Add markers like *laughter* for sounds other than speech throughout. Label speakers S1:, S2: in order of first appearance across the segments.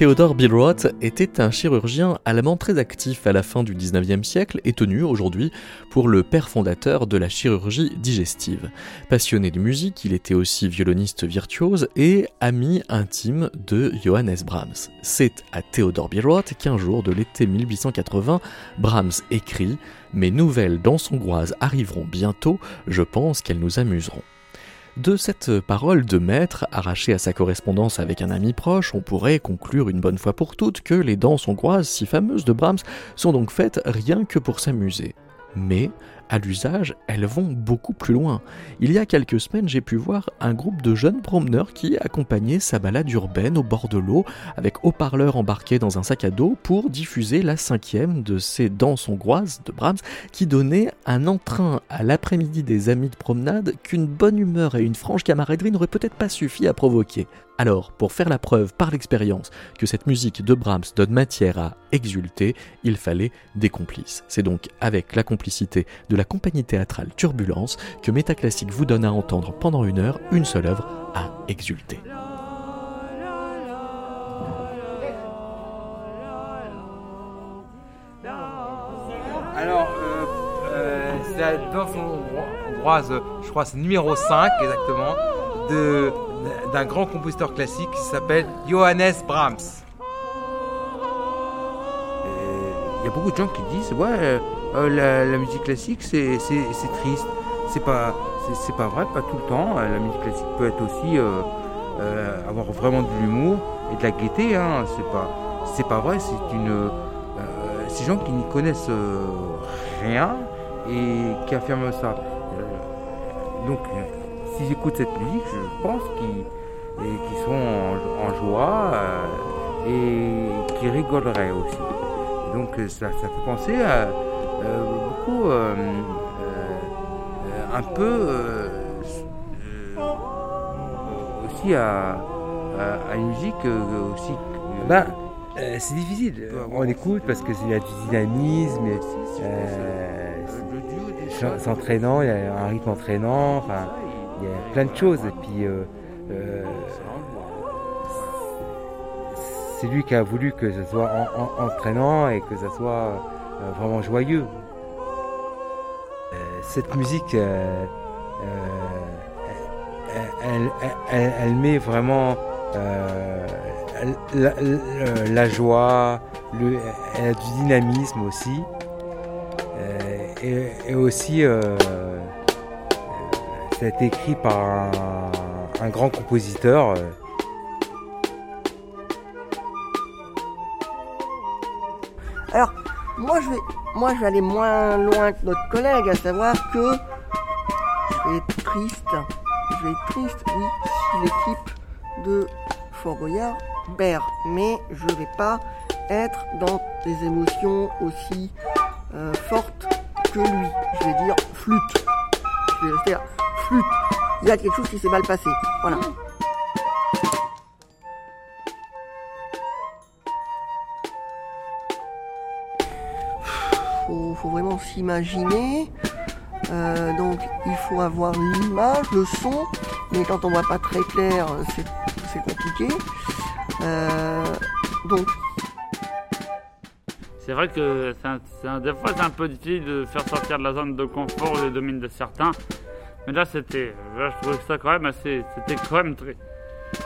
S1: Theodore Billroth était un chirurgien allemand très actif à la fin du 19e siècle et tenu aujourd'hui pour le père fondateur de la chirurgie digestive. Passionné de musique, il était aussi violoniste virtuose et ami intime de Johannes Brahms. C'est à Theodore Billroth qu'un jour de l'été 1880, Brahms écrit Mes nouvelles dansongroises arriveront bientôt, je pense qu'elles nous amuseront. De cette parole de maître, arrachée à sa correspondance avec un ami proche, on pourrait conclure une bonne fois pour toutes que les danses hongroises si fameuses de Brahms sont donc faites rien que pour s'amuser. Mais à l'usage, elles vont beaucoup plus loin. Il y a quelques semaines, j'ai pu voir un groupe de jeunes promeneurs qui accompagnaient sa balade urbaine au bord de l'eau, avec haut-parleurs embarqués dans un sac à dos pour diffuser la cinquième de ces danses hongroises de Brahms, qui donnait un entrain à l'après-midi des amis de promenade qu'une bonne humeur et une franche camaraderie n'auraient peut-être pas suffi à provoquer. Alors, pour faire la preuve par l'expérience que cette musique de Brahms donne matière à exulter, il fallait des complices. C'est donc avec la complicité de la compagnie théâtrale Turbulence que Métaclassique vous donne à entendre pendant une heure une seule œuvre à exulter.
S2: Alors, euh, euh, c'est je crois c'est numéro 5 exactement, de d'un grand compositeur classique qui s'appelle Johannes Brahms. Il y a beaucoup de gens qui disent ouais euh, la, musique classique c'est triste. C'est pas pas vrai, pas tout le temps. La musique classique peut être aussi euh, euh, avoir vraiment de l'humour et de la gaieté. Hein. C'est pas pas vrai. C'est une ces gens qui n'y connaissent rien et qui affirment ça. donc s'ils écoutent cette musique, je pense qu'ils sont en, joie euh, et qui rigoleraient aussi. donc euh, ça, fait penser à euh, beaucoup, un peu aussi à, une musique aussi.
S3: Ben, c'est difficile. On écoute parce que y a du dynamisme, s'entraînant, il y a un rythme entraînant. Enfin, il y a plein de choses. Et puis, euh, euh, c'est lui qui a voulu que ce soit entraînant et que ça soit euh, vraiment joyeux. cette musique, elle, met vraiment la, joie, le, elle a du dynamisme aussi. et, aussi ça a été écrit par un, grand compositeur. Euh.
S4: Alors, moi je, vais, moi je vais aller moins loin que notre collègue, à savoir que je vais être triste. Je vais être triste, oui, l'équipe de Fort Boyard perd. Mais je ne vais pas être dans des émotions aussi euh, fortes que lui. Je vais dire flûte. Je vais rester il y a quelque chose qui s'est mal passé. Voilà. Faut, faut vraiment s'imaginer. Euh, donc il faut avoir l'image, le son, mais quand on voit pas très clair, c'est compliqué. Euh, donc
S5: c'est vrai que des fois c'est un peu difficile de faire sortir de la zone de confort ou de domaine de certains. Mais là, c'était, je trouvais ça quand même assez, c'était quand même très,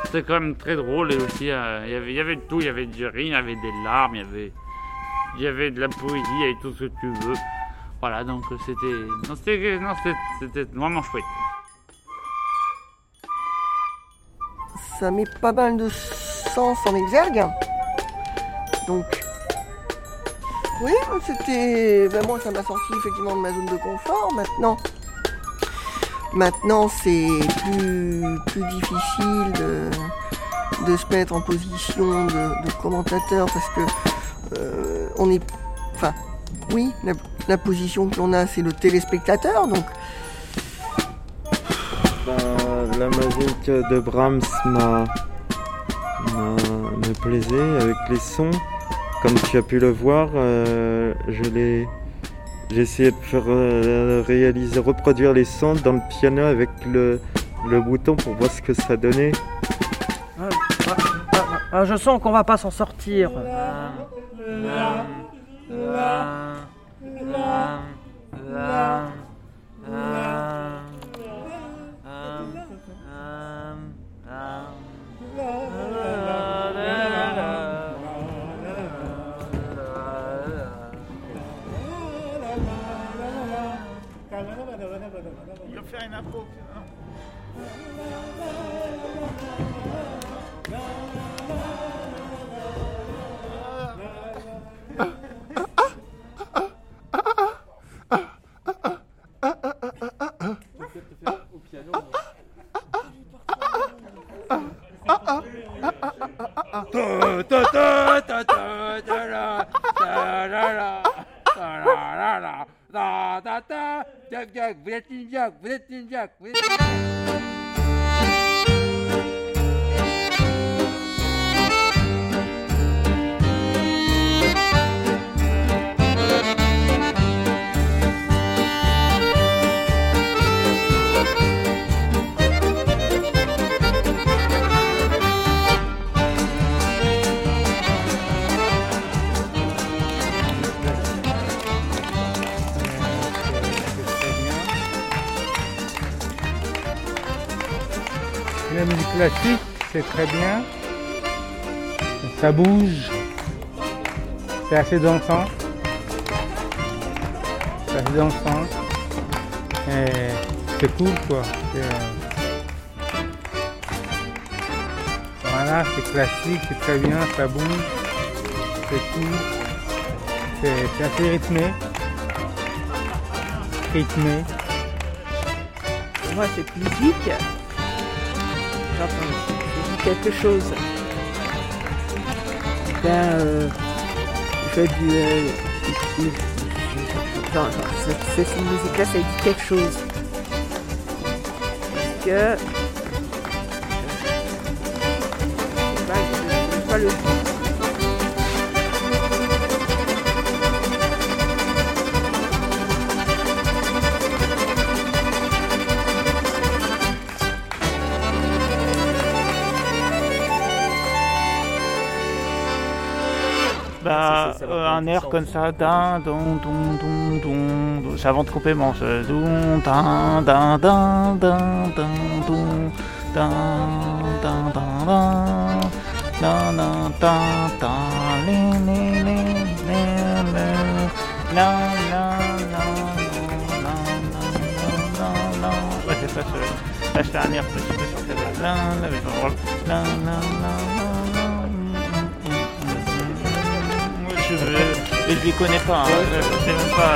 S5: c'était quand même très drôle et aussi, euh, il y avait, tout, il y avait du rire, il y avait des larmes, il y avait, il y avait de la poésie, il tout ce que tu veux. Voilà, donc c'était, non, c'était, non, c'était vraiment chouette.
S4: Ça met pas mal de sens en exergue. Donc, oui, c'était, ben moi, ça m'a sorti effectivement de ma zone de confort. Maintenant, Maintenant, c'est plus, difficile de, se mettre en position de, commentateur parce que euh, on est. Enfin, oui, la, position que l'on a, c'est le téléspectateur. Donc.
S6: Ben, la musique de Brahms m'a, me avec les sons. Comme tu as pu le voir, euh, je l'ai
S7: j'ai essayé de faire euh, réaliser, reproduire les sons dans le piano avec le, le bouton pour voir ce que ça donnait.
S8: Ah, ah, ah, ah, je sens qu'on va pas s'en sortir.
S9: Oh, c'est très bien. Ça bouge. C'est assez dansant. C'est assez dansant. C'est cool quoi. Voilà, c'est classique, c'est très bien, ça bouge. C'est cool. C'est assez rythmé. Rythmé.
S10: Moi, cette musique, j'entends quelque chose. Ben, euh, je fais du. euh, cette, musique-là, ça dit quelque chose. Que.
S6: Un air comme ça, din, don, don, don, don, don. c'est avant de couper mon ce don, din, din, din, din, don, li, li, je, je, je les connais pas, hein. je, je sais même pas.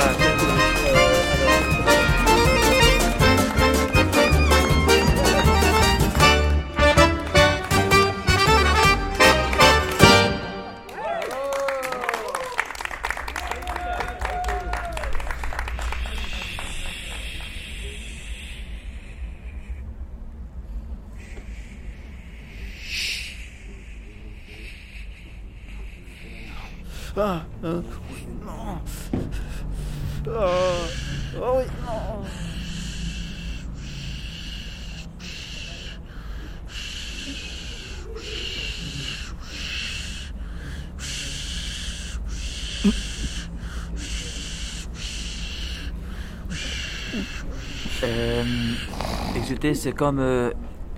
S11: C'est comme euh,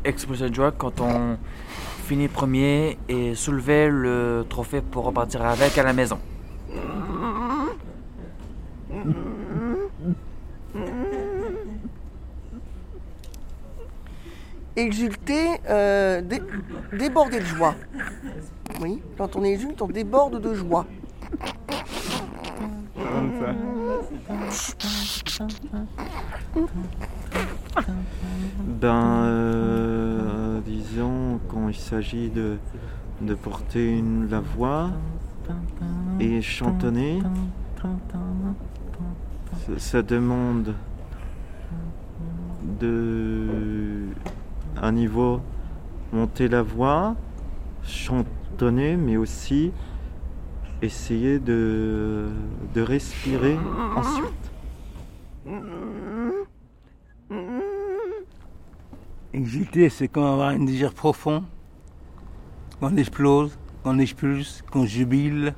S11: Explosion Drug quand on finit premier et soulever le trophée pour repartir avec à la maison.
S4: Exulter, euh, dé- déborder de joie. Oui, quand on exulte, on déborde de joie.
S7: Ben, euh, disons, quand il s'agit de, de porter une, la voix et chantonner, ça, demande de un niveau monter la voix, chantonner, mais aussi essayer de,
S12: de respirer ensuite.
S13: Exulter, c'est comme avoir un désir profond, qu'on explose, qu'on expulse, qu'on jubile.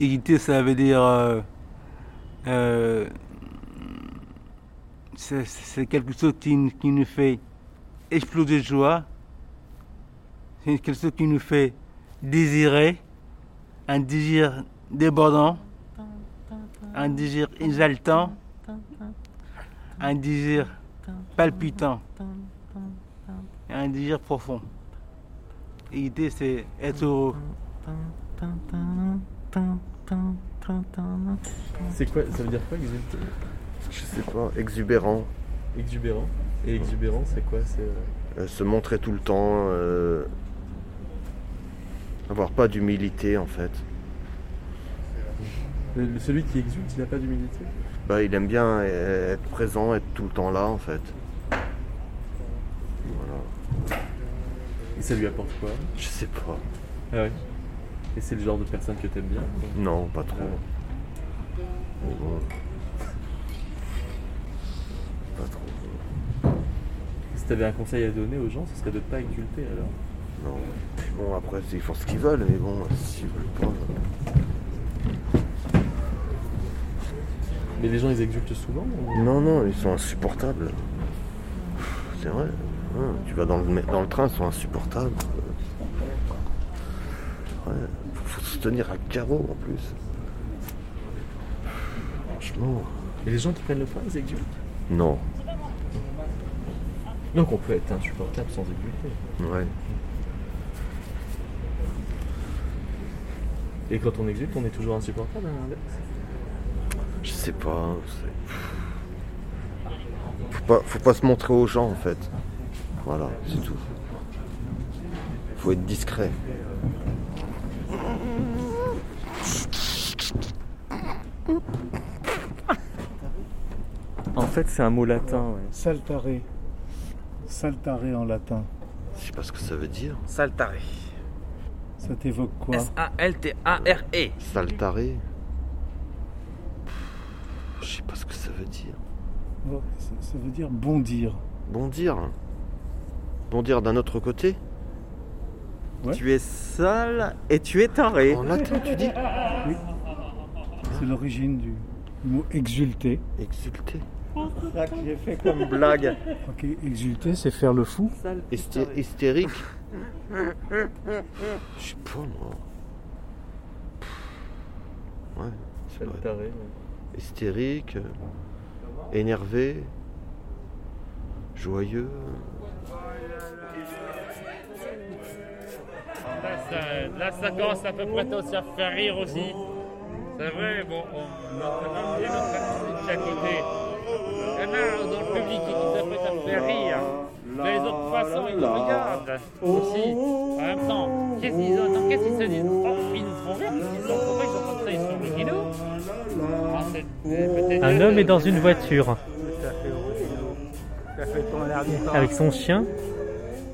S13: Exulter, ça veut dire. euh, euh, c'est c'est quelque chose qui, qui nous fait exploser de joie. C'est quelque chose qui nous fait désirer, un désir débordant, un désir exaltant, un désir palpitant, et un désir profond. Et L'idée, c'est être heureux.
S14: C'est quoi Ça veut dire quoi exulter
S15: Je sais pas, exubérant.
S14: Exubérant. Et exubérant, c'est quoi C'est euh,
S15: Euh, se montrer tout le temps. euh, avoir pas d'humilité en fait.
S14: celui qui exulte, il n'a pas d'humilité?
S15: Bah, il aime bien euh, être présent, être tout le temps là en fait. Voilà.
S14: Et ça lui apporte quoi
S15: Je sais pas.
S14: Ah ouais. Et c'est le genre de personne que t'aimes bien
S15: Non, pas trop.
S14: Ah.
S15: Bon. Pas trop.
S14: Si t'avais un conseil à donner aux gens, ce serait de ne pas exulter alors.
S15: Non. Bon, après, ils font ce qu'ils veulent, mais bon, s'ils veulent pas.
S14: Mais les gens ils exultent souvent ou-
S15: Non, non, ils sont insupportables. C'est vrai. hein, tu vas dans le, dans le train, ils sont insupportables. Ouais, faut, faut se tenir à carreau en plus. Franchement.
S14: Et les gens qui prennent le train, ils exultent?
S15: Non.
S14: Donc on peut être insupportable sans exulter.
S15: Ouais.
S14: Et quand on exulte, on est toujours insupportable à l'inverse?
S15: Je sais pas. c'est- Faut pas, faut pas se montrer aux gens en fait. Voilà, c'est tout. Faut être discret.
S14: En fait, c'est un mot latin. Ouais.
S16: Saltare. Saltare en latin.
S15: Je sais pas ce que ça veut dire.
S11: Saltare.
S16: Ça t'évoque quoi
S11: S-A-L-T-A-R-E.
S15: Saltaré. Je sais pas ce que ça veut dire.
S16: Ça, ça veut dire bondir.
S15: Bondir. Bondir d'un autre côté
S12: Tu es sale et tu es taré.
S15: En latin, tu dis
S16: Oui. C'est l'origine du, mot exulter.
S15: Exulter.
S12: C'est ça que j'ai fait comme blague.
S16: Ok, exulter, c'est faire le fou.
S15: Hysté- hystérique. *laughs* Je sais pas moi. Ouais. c'est vrai.
S14: Saltaré, ouais.
S15: Hystérique. énervé. Joyeux.
S5: Là ça, là, ça commence à peu près aussi à faire rire aussi. C'est vrai, bon, on, y a notre musique à côté. Il y en a dans le public qui s'apprête à faire rire. Mais les autres façons, ils nous regardent aussi. En même temps, qu'est-ce qu'ils entendent Qu'est-ce qu'ils se disent Oh, ils nous font rire, ils sont contents, ils sont comme ça, ils sont rigidos.
S17: Un homme est dans une voiture
S13: Tout à fait originaux. Tout à fait dans l'air du temps.
S17: avec son chien.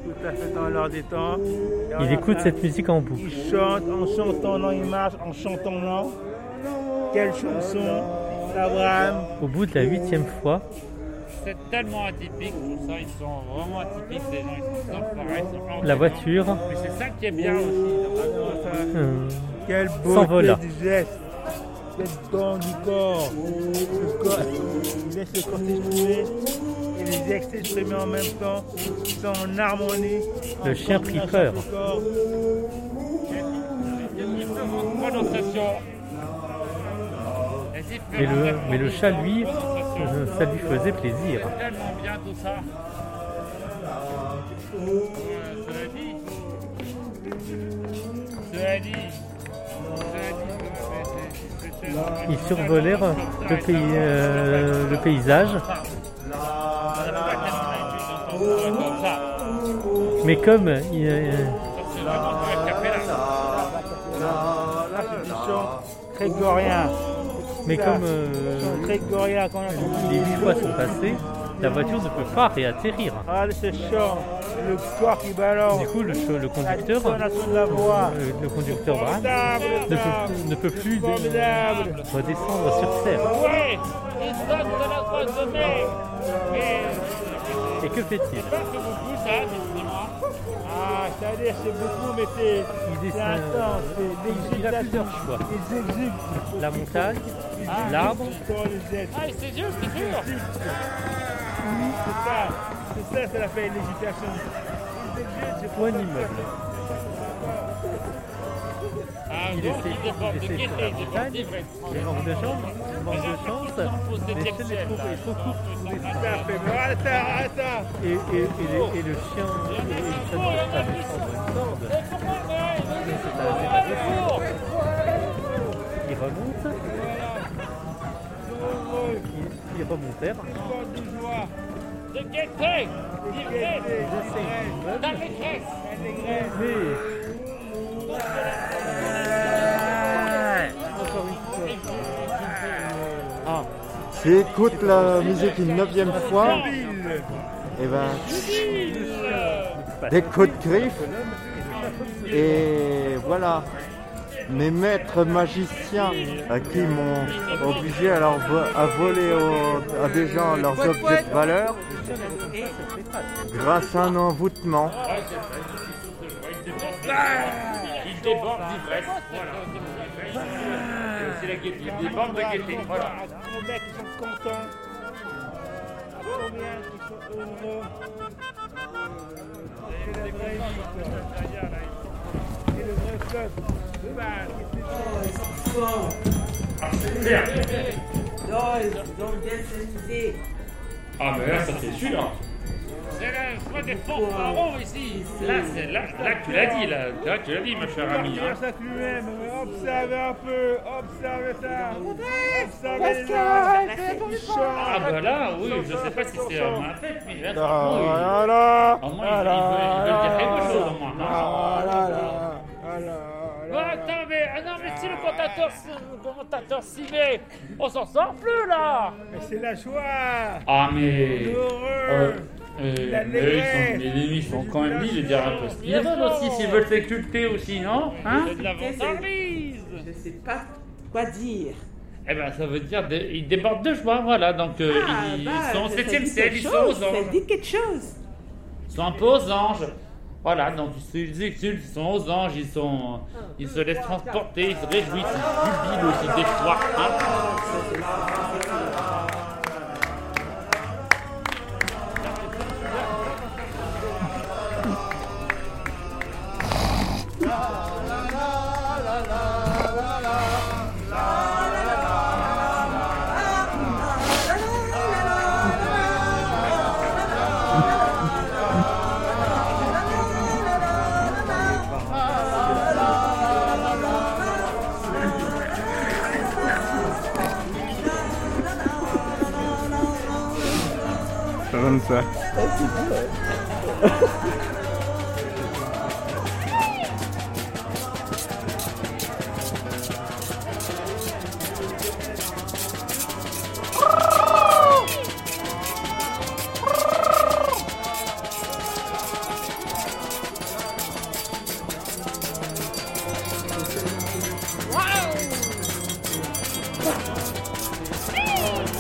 S13: Tout à fait dans l'air du temps. Et
S17: Il écoute cette musique en boucle.
S13: Il chante en chantant lent, il marche en chantant lent. Quelle chanson? Abraham.
S17: Au bout de la huitième fois,
S5: C'est tellement atypique, tout ça, ils sont vraiment atypiques, ces gens, ils sont ils sont
S17: la voiture
S5: Mais c'est ça qui est bien aussi.
S17: euh, s'envola.
S13: beauté du geste. Don du corps. Le corps, il laisse le corps s'exprimer et les gestes s'exprimer en même temps. Ils sont en harmonie.
S17: Le
S13: en
S17: chien prit peur. mais le, mais le chat, lui, ça lui faisait plaisir.
S5: Tellement bien tout ça. Cela dit. Cela dit.
S17: Ils survolèrent le, pays, euh, le paysage, mais comme euh,
S13: grégorien.
S17: mais comme euh, les huit fois sont passées, la voiture ne peut pas réatterrir.
S9: Ah, c'est chiant. Le corps qui balance.
S17: Du coup, le, le conducteur,
S9: voix.
S17: euh, le conducteur
S9: Formidable,
S17: ne peut, ne peut plus redescendre sur terre.
S5: Oui, il sonne de la croix de mai. Mais
S17: Et que fait-il?
S5: Dis-moi.
S9: Ah, c'est-à-dire c'est beaucoup, mais c'est intense. C'est
S17: Il a plusieurs choix.
S9: Ils exultent.
S17: La montagne,
S9: Ah,
S17: l'arbre,
S5: Ah, c'est dur, c'est dur.
S9: C'est ça. C'est ça, c'est
S17: ou un immeuble.
S5: Ah,
S17: Il
S5: bon,
S17: essaie,
S5: il
S17: il
S5: de
S17: essaie la
S5: il
S17: il de chance, il manque de chance, mais
S9: ça, arrête ça.
S17: Et, et, et, et le chien, et, et le chien une corde. Donc c'est un zéro. Ils remontent. Ils, ils remontèrent.
S5: De gaieté, d'ivresse,
S17: Ils essayent l'immeuble.
S5: d'allégresse.
S17: Fois.
S12: Ah, tu écoutes la musique une neuvième fois, et ben, des coups de griffe, et voilà. Mes maîtres magiciens à qui m'ont obligé à, leur vo- à voler au- à des gens leurs objets de valeur grâce à un envoûtement.
S5: Il déborde d'ivresse. Voilà. C'est la gaieté. Il déborde de gaieté. Voilà.
S9: Combien qui sont contents Combien qui sont heureux C'est la vraie vie, quoi. C'est le vrai
S5: Ah, mais là, ça c'est sûr. C'est la foi des ici. Là, c'est là, là que tu l'as dit, là. Là, tu l'as dit, ma chère amie. hein.
S9: Ça lui-même, observez un peu, observez ça. Observez chantent.
S5: Ah, bah là, oui, je sais pas si c'est un fête, mais là,
S9: Ah, là.
S5: Au moins, ils veulent- ils veulent dire quelque chose, au moins.
S9: Ah
S5: non, mais si le commentateur, le commentateur s'y met, on s'en sort plus là
S9: Mais c'est la joie.
S5: Ah, mais.
S9: L'heureux.
S5: Euh, euh, mais les ennemis sont quand même dit de dire un peu ce qu'ils veulent aussi, s'ils veulent s'exulter aussi, non Hein
S10: C'est de la vantardise. Je sais pas quoi dire.
S5: Eh ben, ça veut dire de- ils débordent de joie, voilà. Donc, euh,
S10: Ah,
S5: ils
S10: bah,
S5: sont au
S10: ça
S5: 7
S10: dit
S5: ciel,
S10: quelque
S5: ils sont
S10: chose,
S5: aux
S10: Ça
S5: anges.
S10: dit quelque chose.
S5: Ils sont un peu aux anges. Voilà, donc ils exultent, ils sont aux anges, ils, sont, ils se laissent transporter, ils se réjouissent, ils jubilent aussi des fois. Hein
S9: Ça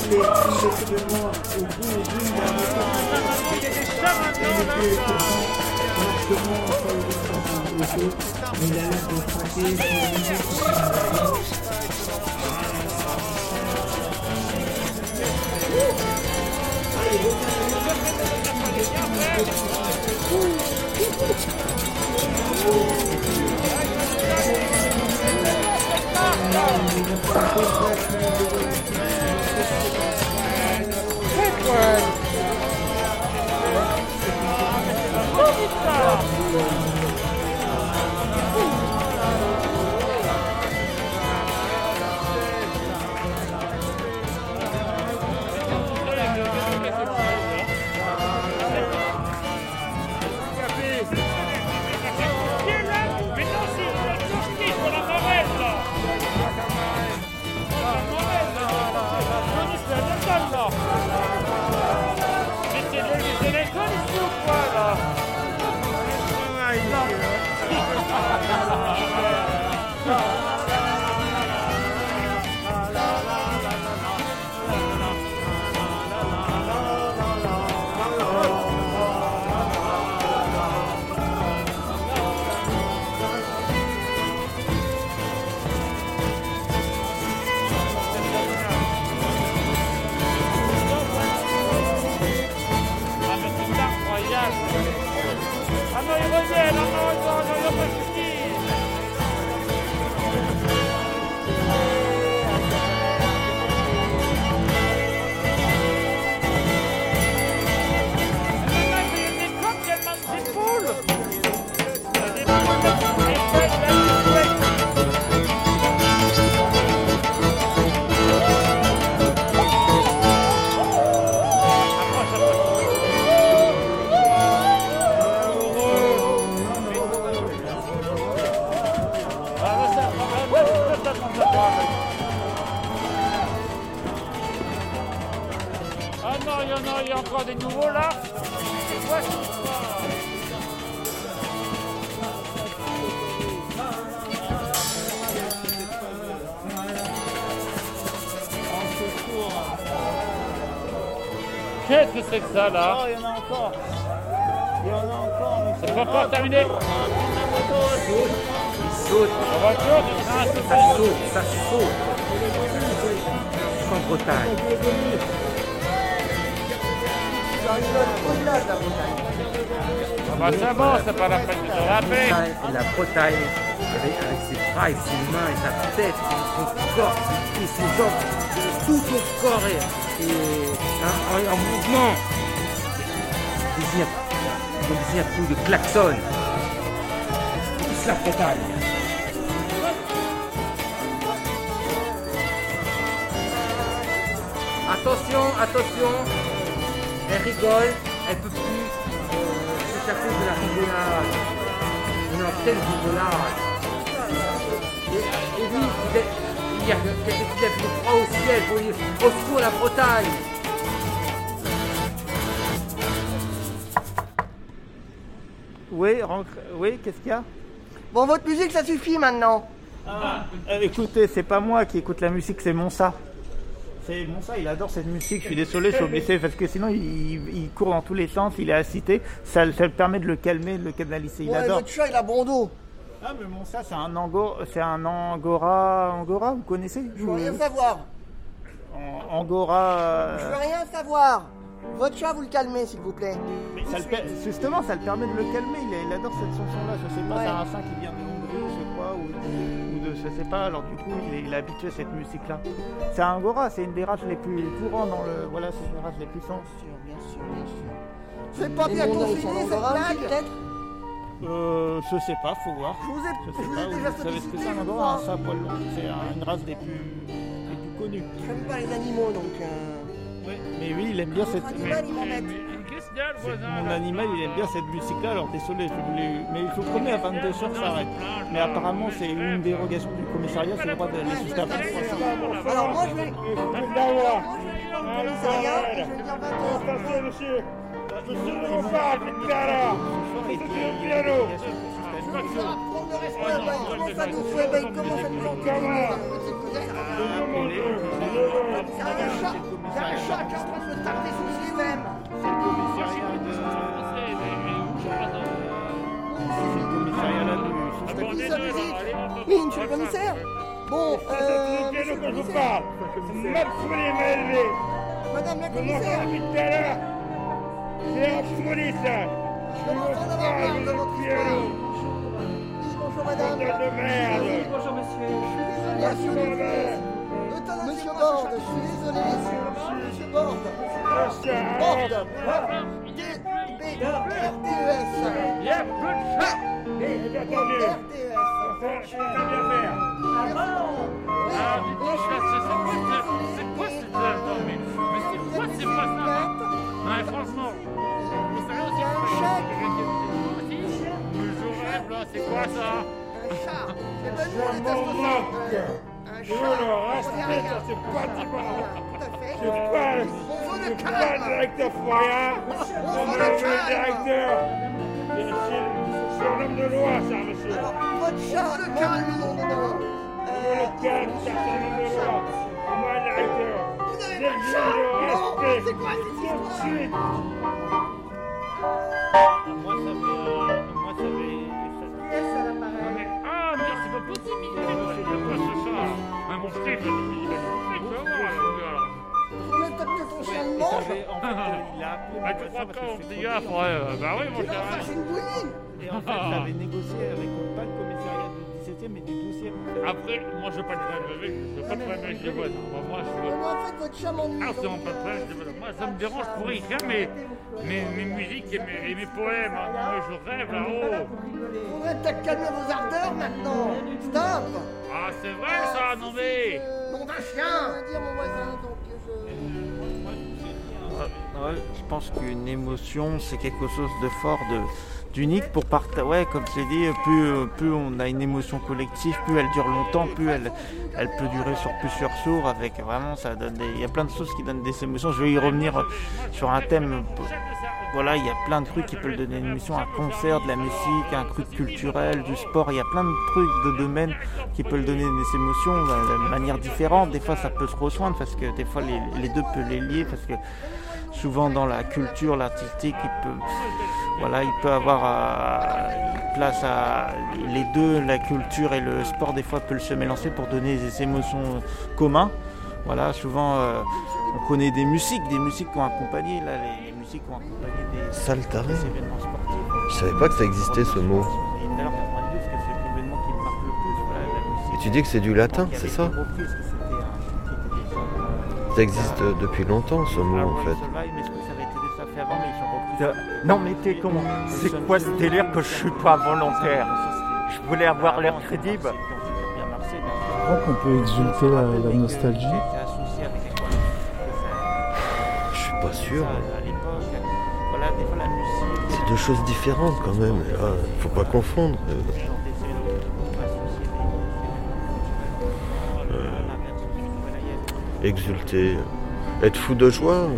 S4: Ele precisa de nós, o Ele Thank you. Word.
S5: Ah bah c'est pas la peine de te rappeler.
S4: Et la Bretagne, avec, avec ses bras et ses mains et sa tête, son corps, et ses jambes, tout son corps est, est en, en- en mouvement. Il désigne, un coup de klaxon. C'est la Bretagne. Attention, attention, elle rigole, elle peut c'est à cause de la rigolade. En pleine rigolade. Et, et oui, il y a- il y a quelqu'un qui lève les bras au ciel pour dire au secours la Bretagne.
S6: Oui, rentre- oui, qu'est-ce qu'il y a?
S4: Bon, votre musique, ça suffit maintenant.
S6: Euh, Écoutez, c'est pas moi qui écoute la musique, c'est Monsa. C'est Monsa, il adore cette musique. Je suis désolé, je suis parce que sinon il, il court dans tous les sens, il est excité. Ça, ça le permet de le calmer, de le canaliser. Il
S4: Ouais,
S6: adore.
S4: votre chat, il a bon dos.
S6: Ah, mais Monsa, c'est un angora, c'est un angora, angora, vous connaissez?
S4: Je veux rien savoir.
S6: An- Angora.
S4: Je
S6: euh,
S4: veux rien savoir. Votre chat, vous le calmez, s'il vous plaît.
S6: mais ça le per- justement, ça le permet de le calmer. Il, adore cette chanson-là. Je sais pas,
S4: Ouais.
S6: c'est un qui vient de Hongrie, je crois, ou, je sais pas. Alors du coup, il est, il est habitué à cette musique-là. C'est un angora, c'est une des races les plus courantes dans le, voilà, c'est une des races les plus puissantes.
S4: Bien sûr, bien sûr. C'est pas bien confiné, cette blague
S6: peut-être Euh, je sais pas, faut voir.
S4: Je vous ai,
S6: Je
S4: vous
S6: pas,
S4: ai déjà
S6: vous savez ce que c'est un angora, saint poil long. C'est un- une race des plus, des plus connues.
S4: J'aime pas les animaux, donc... euh,
S6: Ouais, mais oui, il aime bien cette.
S4: Animal, il
S6: Mon animal, il aime bien cette musique-là, alors désolé, je voulais... mais il faut promener à 22h, ça arrête. Mais apparemment, c'est une dérogation du commissariat, c'est le droit d'aller jusqu'à 23h.
S4: Alors moi, je vais... Moi, je vais aller dans le commissariat et je vais dire 20
S6: monsieur Monsieur ne veut pas,
S4: Je vais vous apprendre le respect, comment ça nous fait, comment ça nous fait Il y a un chat, il y a un chat qui est en train de me taper sous le
S6: Ah
S4: sa musique Oui, monsieur le commissaire Bon, euh... monsieur le commissaire. Madame la commissaire. Je commence à en avoir marre de votre histoire. Oui, bonjour madame. Oui, bonjour monsieur. Je suis désolé, monsieur le Monsieur Borde, je suis désolé. Monsieur. Borde. Borde. B-R-D-E-S.
S5: Il y a peu de chats
S4: B-R-D-E-S.
S5: Ah, donc, chat, c'est c'est quoi ce- c'est quoi cette... Attends, mais mais c'est quoi voisins Ouais, franchement. Vous savez aussi Mais je rêve là, c'est quoi ça?
S4: Est rien.
S6: c'est pas pas,
S4: le
S6: c'est pas le directeur
S4: le
S6: le c'est un homme de loi, ça, monsieur.
S4: Alors, votre chat,
S6: c'est.
S4: Vous n'avez pas de chat Non, quoi cette histoire.
S6: Moi, ça fait... moi, ça fait...
S4: Yes, à l'appareil.
S5: Ah, mais c'est pas possible, il est quoi ce chat Ah, il.
S4: Vous ton chien de manche
S6: fait- en fait, il a appelé
S5: Ah, tu crois qu'on se dit ouais, bah oui, mon
S4: c'est une.
S6: Et en fait, j'avais négocié avec pas le commissariat du 17e, mais du 12e.
S5: Après, moi je veux pas de problème avec, je veux pas de problème avec les voisins. Moi, je veux.
S4: Mais en fait, votre chat m'ennuie.
S5: Ah, c'est pas problème. Moi, ça me dérange pour écrire mes, mes, mes musiques et mes, et mes poèmes. hein. Moi, je rêve là-haut.
S4: Faudrait peut-être calmer vos ardeurs maintenant. Stop.
S5: Ah, c'est vrai ça, non mais.
S4: Nom d'un chien. Dire mon voisin, donc je...
S18: Ouais, je pense qu'une émotion, c'est quelque chose de fort, de,
S6: d'unique pour partager. Ouais, comme je l'ai dit, plus, plus on a une émotion collective, plus elle dure longtemps, plus elle, elle peut durer sur plusieurs jours. Avec vraiment, ça donne des... il y a plein de choses qui donnent des émotions. Je vais y revenir sur un thème. Voilà, il y a plein de trucs qui peuvent donner une émotion, un concert, de la musique, un truc culturel, du sport. Il y a plein de trucs de domaines qui peuvent donner des émotions de manière différente. Des fois, ça peut se rejoindre parce que des fois, les, les deux peuvent les lier parce que souvent dans la culture, l'artistique, il peut, voilà, il peut avoir euh, place à les deux, la culture et le sport, des fois peuvent se mélanger pour donner des émotions communes. Voilà, souvent euh, on connaît des musiques, des musiques qui ont accompagné, là, les, les musiques qui ont accompagné des, événements sportifs.
S15: Je savais pas que ça existait ce mot.
S6: Et d'ailleurs, 92, que c'est l'événement qui me marque le plus, voilà, la musique.
S15: Et tu dis que c'est du latin, c'est ça Ça existe depuis longtemps ce mot
S6: Ah
S15: en fait.
S12: Non mais t'es con, c'est quoi ce délire que je suis pas volontaire Je voulais avoir l'air crédible.
S16: Je crois qu'on peut exulter la, la nostalgie.
S15: Je suis pas sûr. C'est deux choses différentes quand même. et là, faut pas confondre. Euh, Exulter, être fou de joie.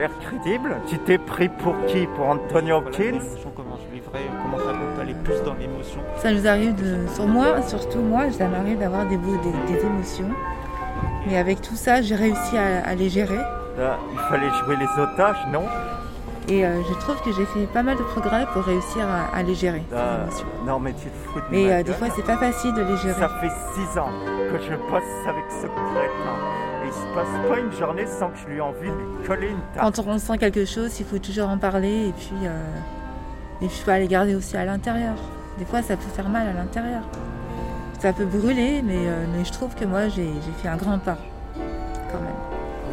S12: L'air crédible Tu t'es pris pour qui Pour Anthony Hopkins
S6: Comment je vivrais, comment ça peut aller plus dans l'émotion.
S19: Ça nous arrive de. Sur moi, surtout moi, ça m'arrive d'avoir des, des, des émotions. Mais avec tout ça, j'ai réussi à, à les gérer.
S12: Là, il fallait jouer les otages, non
S19: Et euh, je trouve que j'ai fait pas mal de progrès pour réussir à, à les gérer.
S12: Non mais tu te fous de
S19: Mais
S12: ma
S19: euh, des fois, c'est pas facile de les gérer.
S12: Ça fait six ans que je bosse avec ce crétin. Il se passe pas une journée sans que je lui ai envie de lui coller une tape.
S19: Quand on ressent quelque chose, il faut toujours en parler et puis euh, et puis faut aller garder aussi à l'intérieur. Des fois, ça peut faire mal à l'intérieur. Ça peut brûler, mais, euh, mais je trouve que moi, j'ai j'ai fait un grand pas, quand même.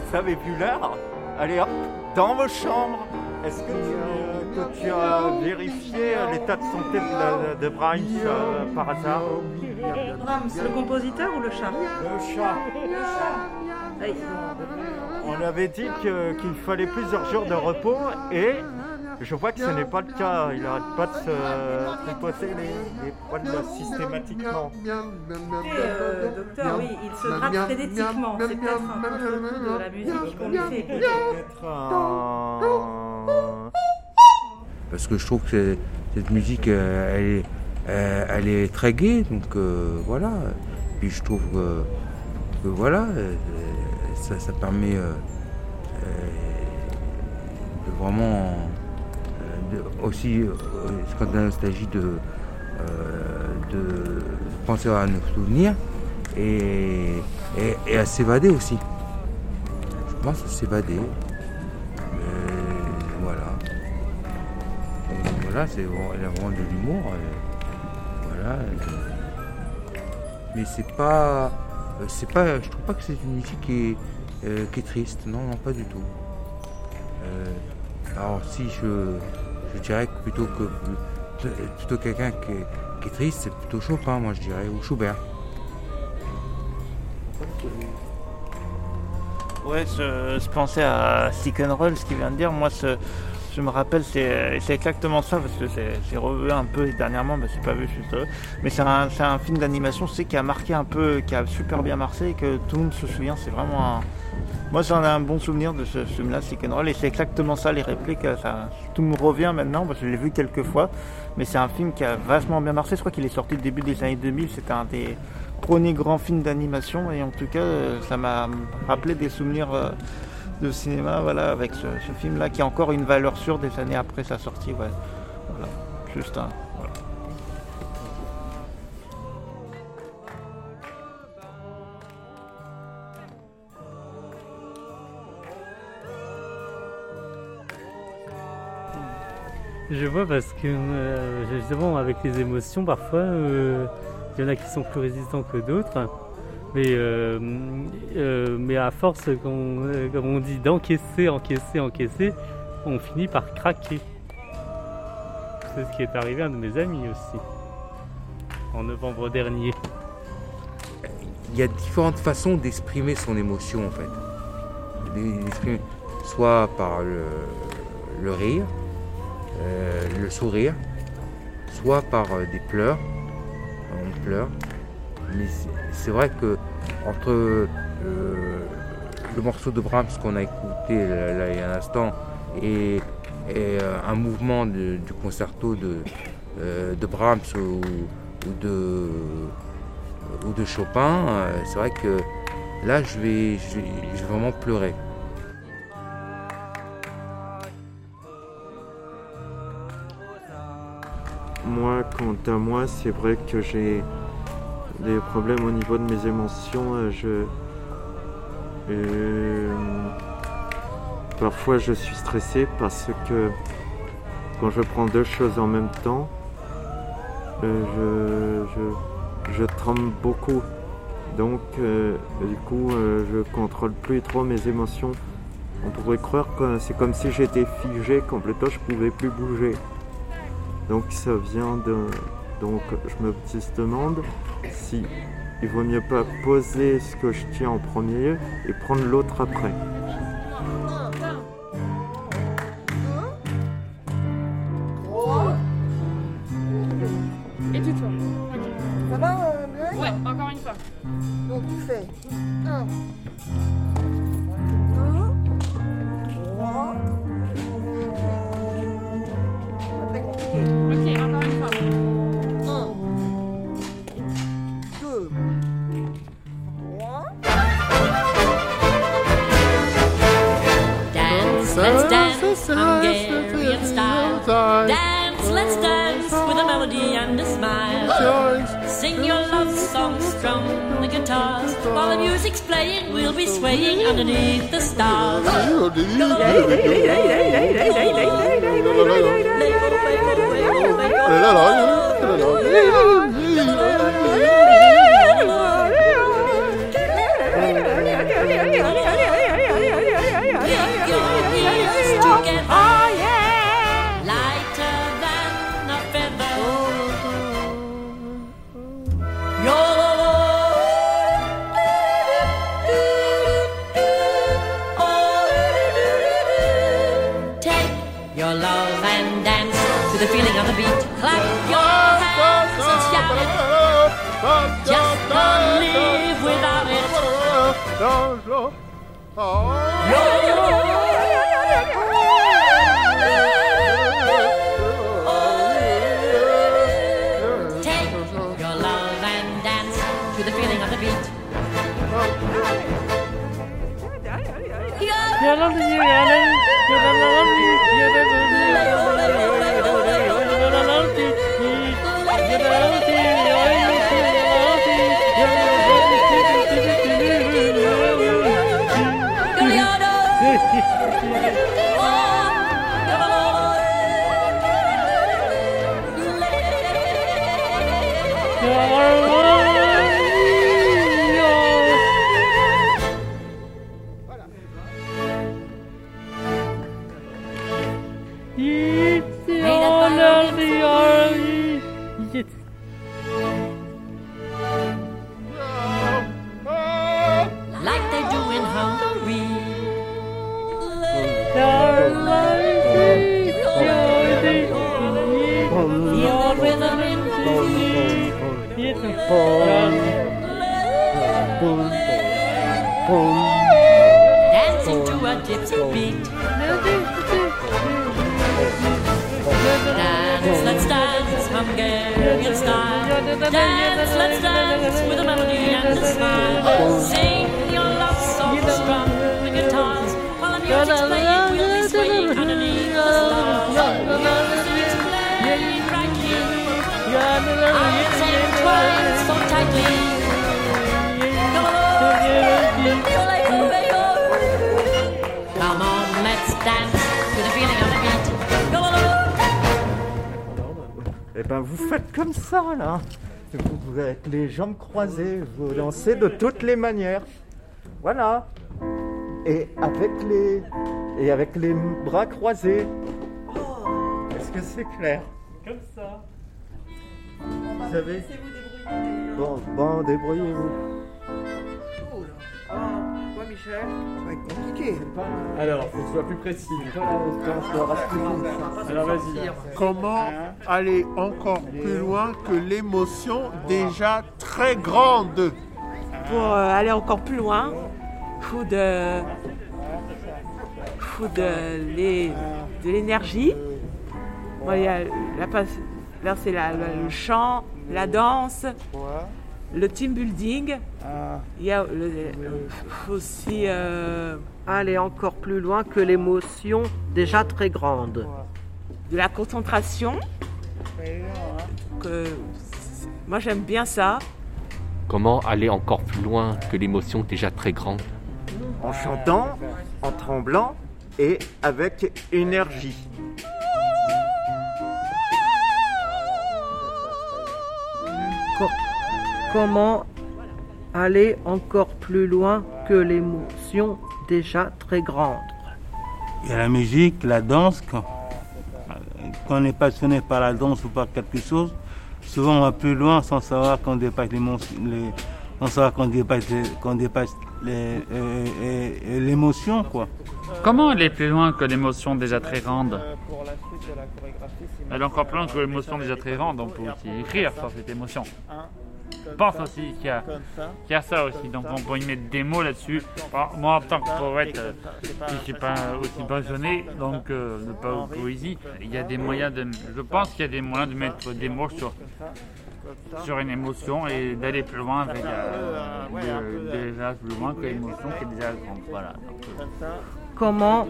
S12: Vous avez vu l'heure? Allez hop, dans vos chambres. Est-ce que tu, que tu as vérifié l'état de santé de, la- de Brahms euh, par hasard?
S20: Brahms, le compositeur ou le chat
S12: Le chat. On avait dit qu'il fallait plusieurs jours de repos et je vois que ce n'est pas le cas. Il n'arrête pas de se tripoter les, les poils systématiquement.
S20: Écoutez, euh, docteur, oui, il se gratte frénétiquement. C'est peut-être un contre-coup de la musique qu'on lui fait écouter.
S2: Parce que je trouve que cette musique, euh, elle est, euh, elle est très gaie, donc euh, voilà. Puis je trouve que, que voilà, euh, ça, ça permet euh, euh, de vraiment euh, aussi, quand la nostalgie, de, de penser à nos souvenirs et, et, à s'évader aussi. Je pense à s'évader. Voilà. Voilà, c'est elle a vraiment de l'humour. Voilà. Mais c'est pas. Euh, C'est pas. Je trouve pas que c'est une musique qui est, euh, triste. Non, non, pas du tout. Euh, alors si je, je dirais que plutôt que plutôt quelqu'un qui, est- triste, c'est plutôt Chopin, moi je dirais, ou Schubert.
S6: Ouais, je, je pensais à Stick Roll, ce qu'il vient de dire. Moi, ce- je me rappelle, c'est c'est exactement ça, parce que c'est- j'ai revu un peu dernièrement, mais j'ai pas vu juste. euh, Mais c'est un, c'est film d'animation, je sais, qui a marqué un peu, qui a super bien marché, et que tout le monde se souvient. C'est vraiment un. Moi, j'en ai un bon souvenir de ce film-là, and Roll, et c'est exactement ça, les répliques. euh, Ça, tout me revient maintenant, parce que je l'ai vu quelques fois. Mais c'est un film qui a vachement bien marché. Je crois qu'il est sorti au début des années 2000. C'était un des premiers grands films d'animation, et en tout cas, euh, ça m'a rappelé des souvenirs. euh, de cinéma, voilà, avec ce, film-là qui a encore une valeur sûre des années après sa sortie. Voilà, juste un.
S17: Je vois parce que euh, justement avec les émotions parfois euh, il y en a qui sont plus résistants que d'autres. Mais, euh, euh, mais à force, euh, comme on dit, d'encaisser, encaisser, encaisser, on finit par craquer. C'est ce qui est arrivé à un de mes amis aussi, en novembre dernier.
S2: il y a différentes façons d'exprimer son émotion en fait. Soit par le- rire, le sourire, soit par des pleurs, on pleure. Mais c'est- vrai que entre euh, le morceau de Brahms qu'on a écouté là, là, il y a un instant et, euh, un mouvement du concerto de, euh, Brahms ou, de, Chopin, euh, c'est vrai que là je vais, je vais vraiment pleurer.
S7: Moi, quant à moi, c'est vrai que j'ai des problèmes au niveau de mes émotions. euh, Je, euh, parfois, je suis stressé parce que quand je prends deux choses en même temps, euh, je, je, tremble beaucoup. Donc, du coup, je contrôle plus trop mes émotions. On pourrait croire que c'est comme si j'étais figé complètement, je pouvais plus bouger. Donc ça vient de... Donc je me demande si il vaut mieux pas poser ce que je tiens en premier et prendre l'autre après.
S21: ¡Ya lo vi, ya lo vi! ¡Ya lo vi, ya lo vi! ¡Ya lo vi, ya lo vi! ¡Ya lo vi. Gypsy beat. Dance, let's dance, Hungarian style. Dance, let's dance with a melody and a smile. Sing your love songs, strum the guitars. While the music's playing, we'll be swaying underneath the stars. Music's playing brightly. Entwined so tightly. Come dance to the feeling of the beat. Come on.
S7: Eh ben vous faites comme ça là. Vous, avec les jambes croisées, vous dansez de toutes les manières. Voilà. Et avec les et avec les bras croisés. Est-ce que c'est clair?
S22: Comme ça.
S7: Vous savez? Bon, bon, débrouillez-vous.
S4: Oh, Toi, Michel, tu vas être compliqué.
S1: Alors, faut que tu sois plus précis. Alors vas-y.
S23: Comment aller encore plus loin que l'émotion déjà très grande
S10: Pour euh, aller encore plus loin, faut de, faut de l'é- de l'énergie. Bon, il y a la pas- là, c'est la- la- le chant, la danse, le team building. Il y a le- faut aussi euh,
S4: Aller encore plus loin que l'émotion déjà très grande.
S10: de la concentration. Que, moi, j'aime bien ça.
S24: Comment aller encore plus loin que l'émotion déjà très grande?
S12: En chantant, en tremblant et avec énergie.
S4: Comment aller encore plus loin que l'émotion déjà très grande
S13: Il y a la musique, la danse. Quand, quand on est passionné par la danse ou par quelque chose, souvent on va plus loin sans savoir qu'on dépasse l'émotion, les- sans savoir qu'on dépasse, les- qu'on dépasse les- euh, euh, euh, l'émotion, quoi.
S5: Comment aller plus loin que l'émotion déjà très grande?
S6: C'est
S5: Aller encore plus loin que l'émotion déjà très grande, on peut aussi écrire sur cette émotion. Pense aussi qu'il y, a, y a ça aussi, donc on peut y mettre des mots là-dessus. Moi, en tant que poète, euh, je ne suis pas aussi passionné, donc euh, de pas poésie, il y a des moyens de. Je pense qu'il y a des moyens de mettre des mots sur, sur une émotion et d'aller plus loin avec euh, déjà plus loin que l'émotion qui est déjà grande. Voilà.
S4: Comment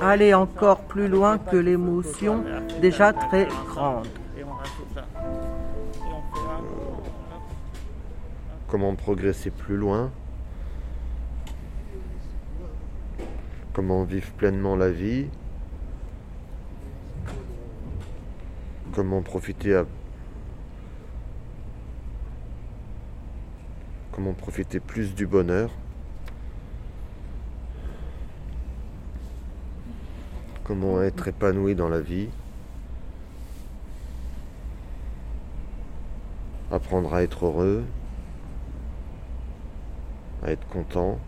S4: aller encore plus loin que l'émotion déjà très grande?
S15: Comment progresser plus loin. Comment vivre pleinement la vie. Comment profiter à... Comment profiter plus du bonheur. Comment être épanoui dans la vie. Apprendre à être heureux à être content,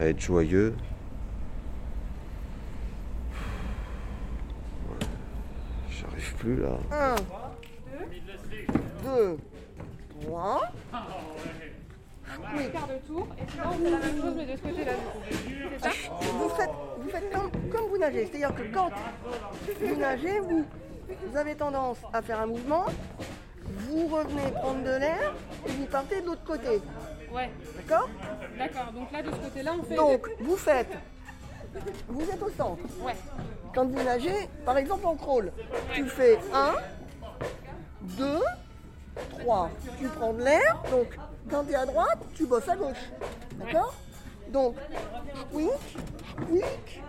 S15: à être joyeux. Ouais, J'arrive plus là.
S4: Un, deux, trois.
S25: Oui. quart de tour, et puis là on fait la même chose mais de ce côté-là du coup. C'est ça
S4: Vous faites, vous faites comme, comme vous nagez. C'est-à-dire que quand vous nagez, vous, vous avez tendance à faire un mouvement, vous revenez prendre de l'air et vous partez de l'autre côté.
S25: Ouais.
S4: D'accord
S25: D'accord, donc là de ce côté-là on fait...
S4: Donc, vous faites. Vous êtes au centre.
S25: Ouais.
S4: Quand vous nagez, par exemple en crawl, tu fais 1, 2, 3. Tu prends de l'air, donc quand tu es à droite, tu bosses à gauche. D'accord Donc, squeak, squeak,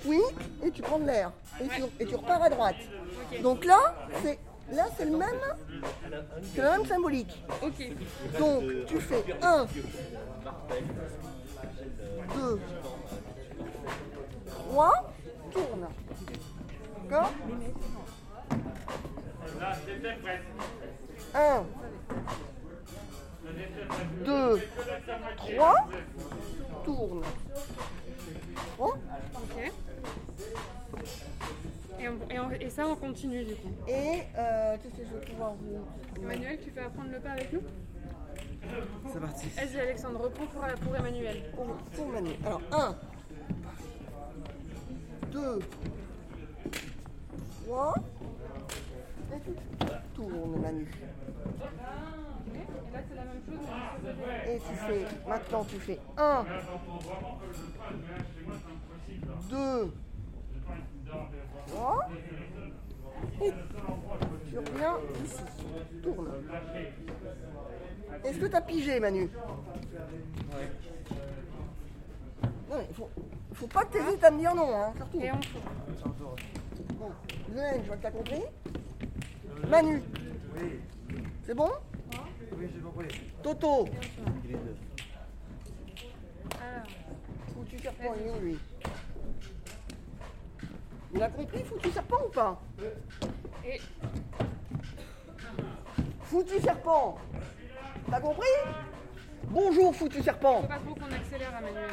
S4: squeak, et tu prends de l'air. Et tu, et tu repars à droite. Donc là, c'est là c'est le même, c'est le même symbolique.
S25: Ok.
S4: Donc tu fais 1, 2, 3, tourne. D'accord 1, 2, 3, tourne. Bon
S25: Ok. Et, on- et on- et ça on continue du coup.
S4: Et euh, qu'est-ce que je vais pouvoir vous...
S25: Emmanuel, tu peux apprendre le pas avec nous
S4: C'est parti.
S25: Vas-y Alexandre, reprends pour, pour Emmanuel.
S4: Pour, pour Manu. Alors 1, 2, 3, et tu tournes Manu.
S25: Ok. Et là c'est la même chose mais de ce côté-là.
S4: Et tu fais, maintenant tu fais 1, 2, 3, et tu reviens ici, tourne. Est-ce que tu as pigé Manu? Non mais faut, faut pas que tu hésites à me dire non, hein, surtout.
S25: Et on
S4: Bon, Lorraine, je vois que tu as compris. Manu, c'est bon?
S6: Oui, j'ai compris.
S4: Toto,
S25: Alors,
S4: foutu serpent, il est où lui Il a compris foutu serpent ou pas
S25: et
S4: Foutu serpent T'as compris Bonjour, foutu serpent.
S25: Faut pas trop qu'on accélère, Emmanuel.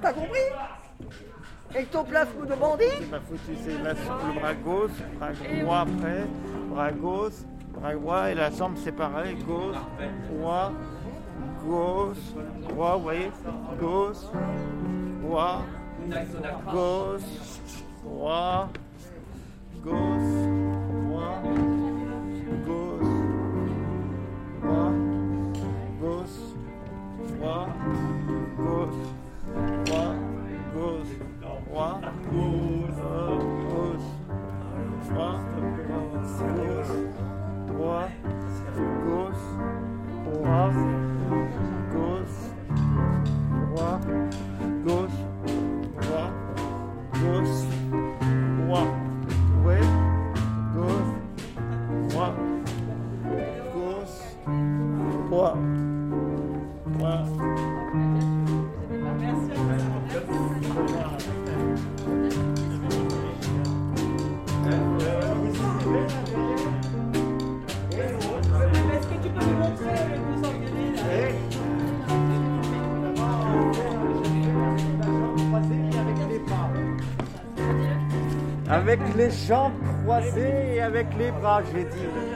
S4: T'as compris Ectoplasme de bandit
S12: C'est pas foutu, c'est la, le bras gauche, bras droit après, bras gauche, bras droit et la jambe séparée, gauche, droit, gauche, droit, vous voyez, gauche, droit, gauche, droit, gauche, droit,
S26: Avec
S12: les jambes croisées et avec les bras, j'ai dit.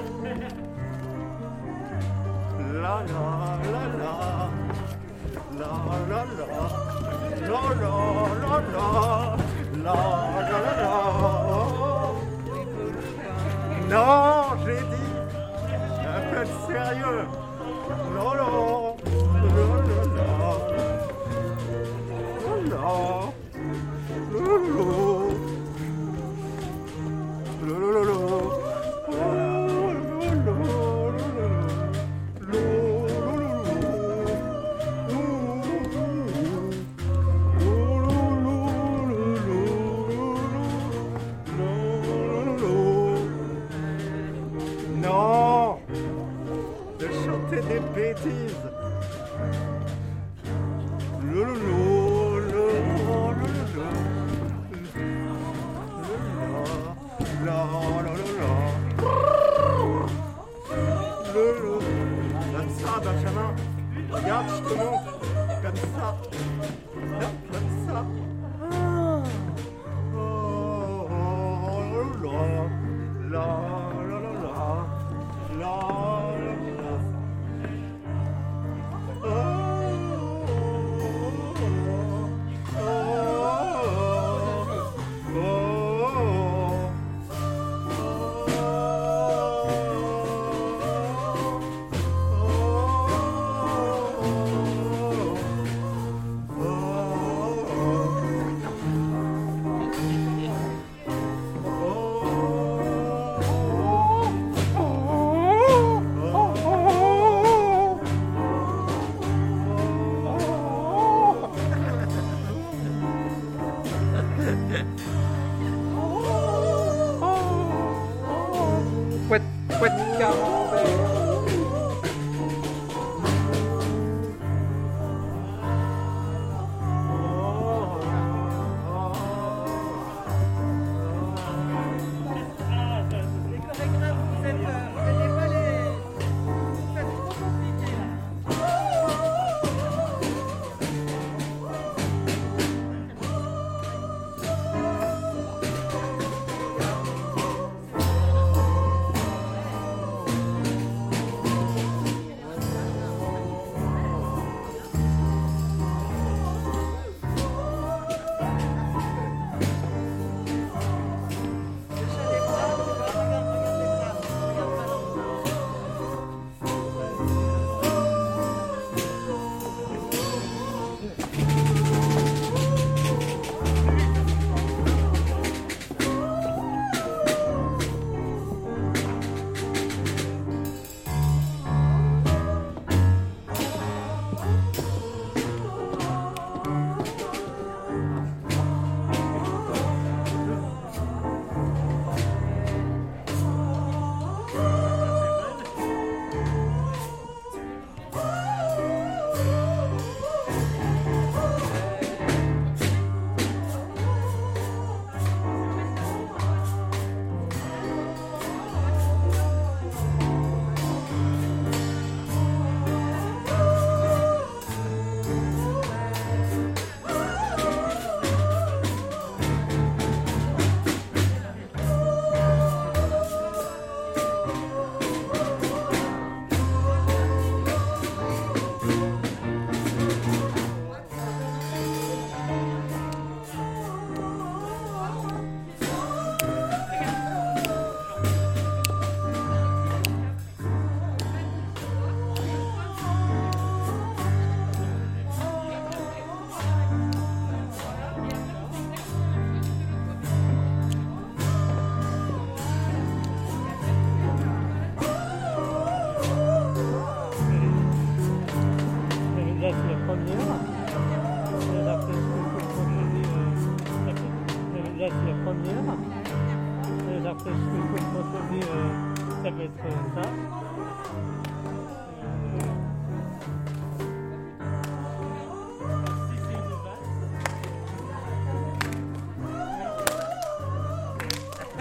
S12: Comme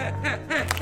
S17: hey, *laughs* hey.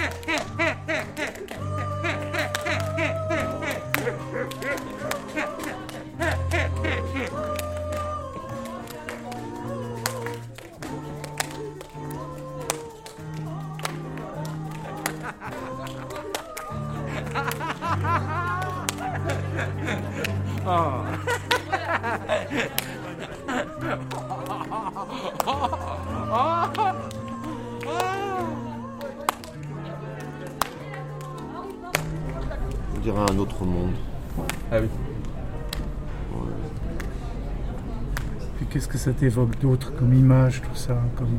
S17: Que ça
S16: t'évoque d'autre comme image, tout ça, comme